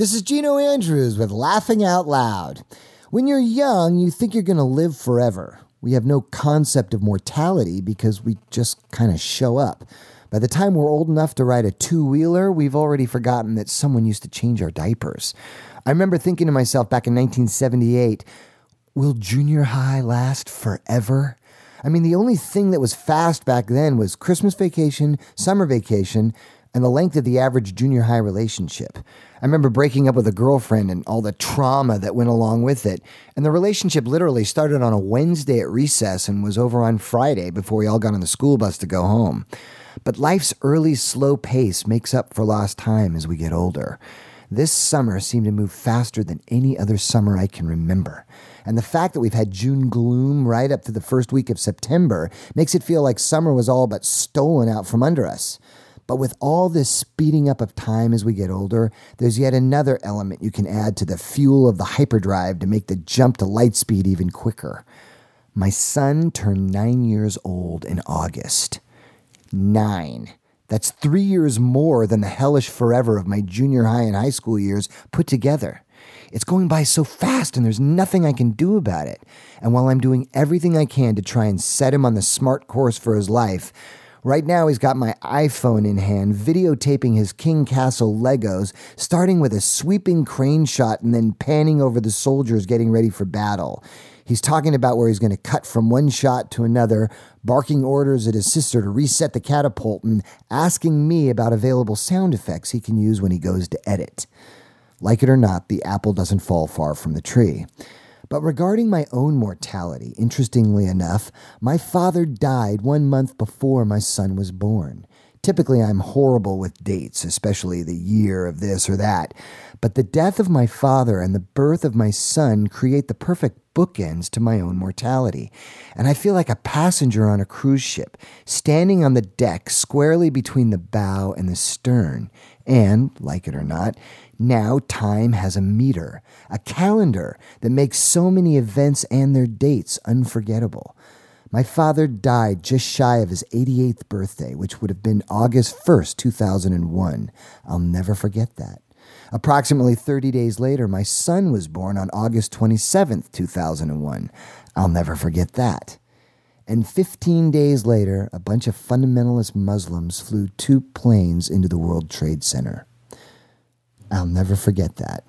This is Gino Andrews with Laughing Out Loud. When you're young, you think you're going to live forever. We have no concept of mortality because we just kind of show up. By the time we're old enough to ride a two wheeler, we've already forgotten that someone used to change our diapers. I remember thinking to myself back in 1978, will junior high last forever? I mean, the only thing that was fast back then was Christmas vacation, summer vacation, and the length of the average junior high relationship. I remember breaking up with a girlfriend and all the trauma that went along with it. And the relationship literally started on a Wednesday at recess and was over on Friday before we all got on the school bus to go home. But life's early slow pace makes up for lost time as we get older. This summer seemed to move faster than any other summer I can remember. And the fact that we've had June gloom right up to the first week of September makes it feel like summer was all but stolen out from under us. But with all this speeding up of time as we get older, there's yet another element you can add to the fuel of the hyperdrive to make the jump to light speed even quicker. My son turned nine years old in August. Nine. That's three years more than the hellish forever of my junior high and high school years put together. It's going by so fast, and there's nothing I can do about it. And while I'm doing everything I can to try and set him on the smart course for his life, Right now, he's got my iPhone in hand, videotaping his King Castle Legos, starting with a sweeping crane shot and then panning over the soldiers getting ready for battle. He's talking about where he's going to cut from one shot to another, barking orders at his sister to reset the catapult, and asking me about available sound effects he can use when he goes to edit. Like it or not, the apple doesn't fall far from the tree. But regarding my own mortality, interestingly enough, my father died one month before my son was born. Typically, I'm horrible with dates, especially the year of this or that. But the death of my father and the birth of my son create the perfect bookends to my own mortality. And I feel like a passenger on a cruise ship, standing on the deck squarely between the bow and the stern. And, like it or not, now, time has a meter, a calendar that makes so many events and their dates unforgettable. My father died just shy of his 88th birthday, which would have been August 1st, 2001. I'll never forget that. Approximately 30 days later, my son was born on August 27th, 2001. I'll never forget that. And 15 days later, a bunch of fundamentalist Muslims flew two planes into the World Trade Center. I'll never forget that.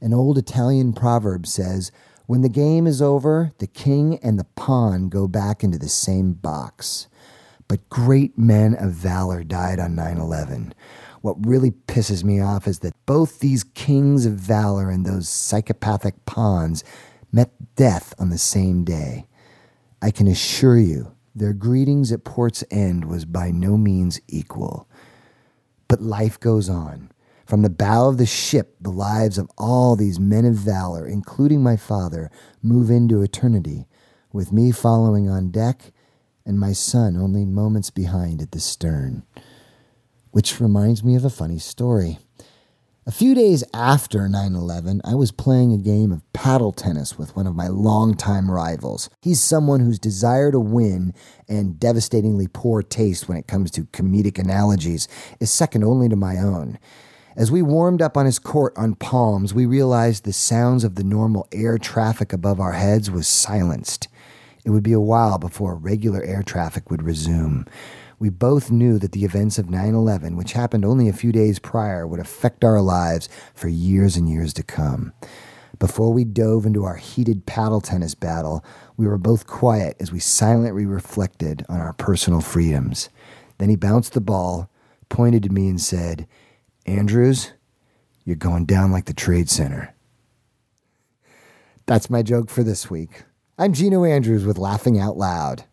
An old Italian proverb says, When the game is over, the king and the pawn go back into the same box. But great men of valor died on 9 11. What really pisses me off is that both these kings of valor and those psychopathic pawns met death on the same day. I can assure you, their greetings at port's end was by no means equal. But life goes on. From the bow of the ship, the lives of all these men of valor, including my father, move into eternity, with me following on deck and my son only moments behind at the stern. Which reminds me of a funny story. A few days after 9 11, I was playing a game of paddle tennis with one of my longtime rivals. He's someone whose desire to win and devastatingly poor taste when it comes to comedic analogies is second only to my own. As we warmed up on his court on palms, we realized the sounds of the normal air traffic above our heads was silenced. It would be a while before regular air traffic would resume. We both knew that the events of 9 11, which happened only a few days prior, would affect our lives for years and years to come. Before we dove into our heated paddle tennis battle, we were both quiet as we silently reflected on our personal freedoms. Then he bounced the ball, pointed to me, and said, Andrews, you're going down like the Trade Center. That's my joke for this week. I'm Gino Andrews with Laughing Out Loud.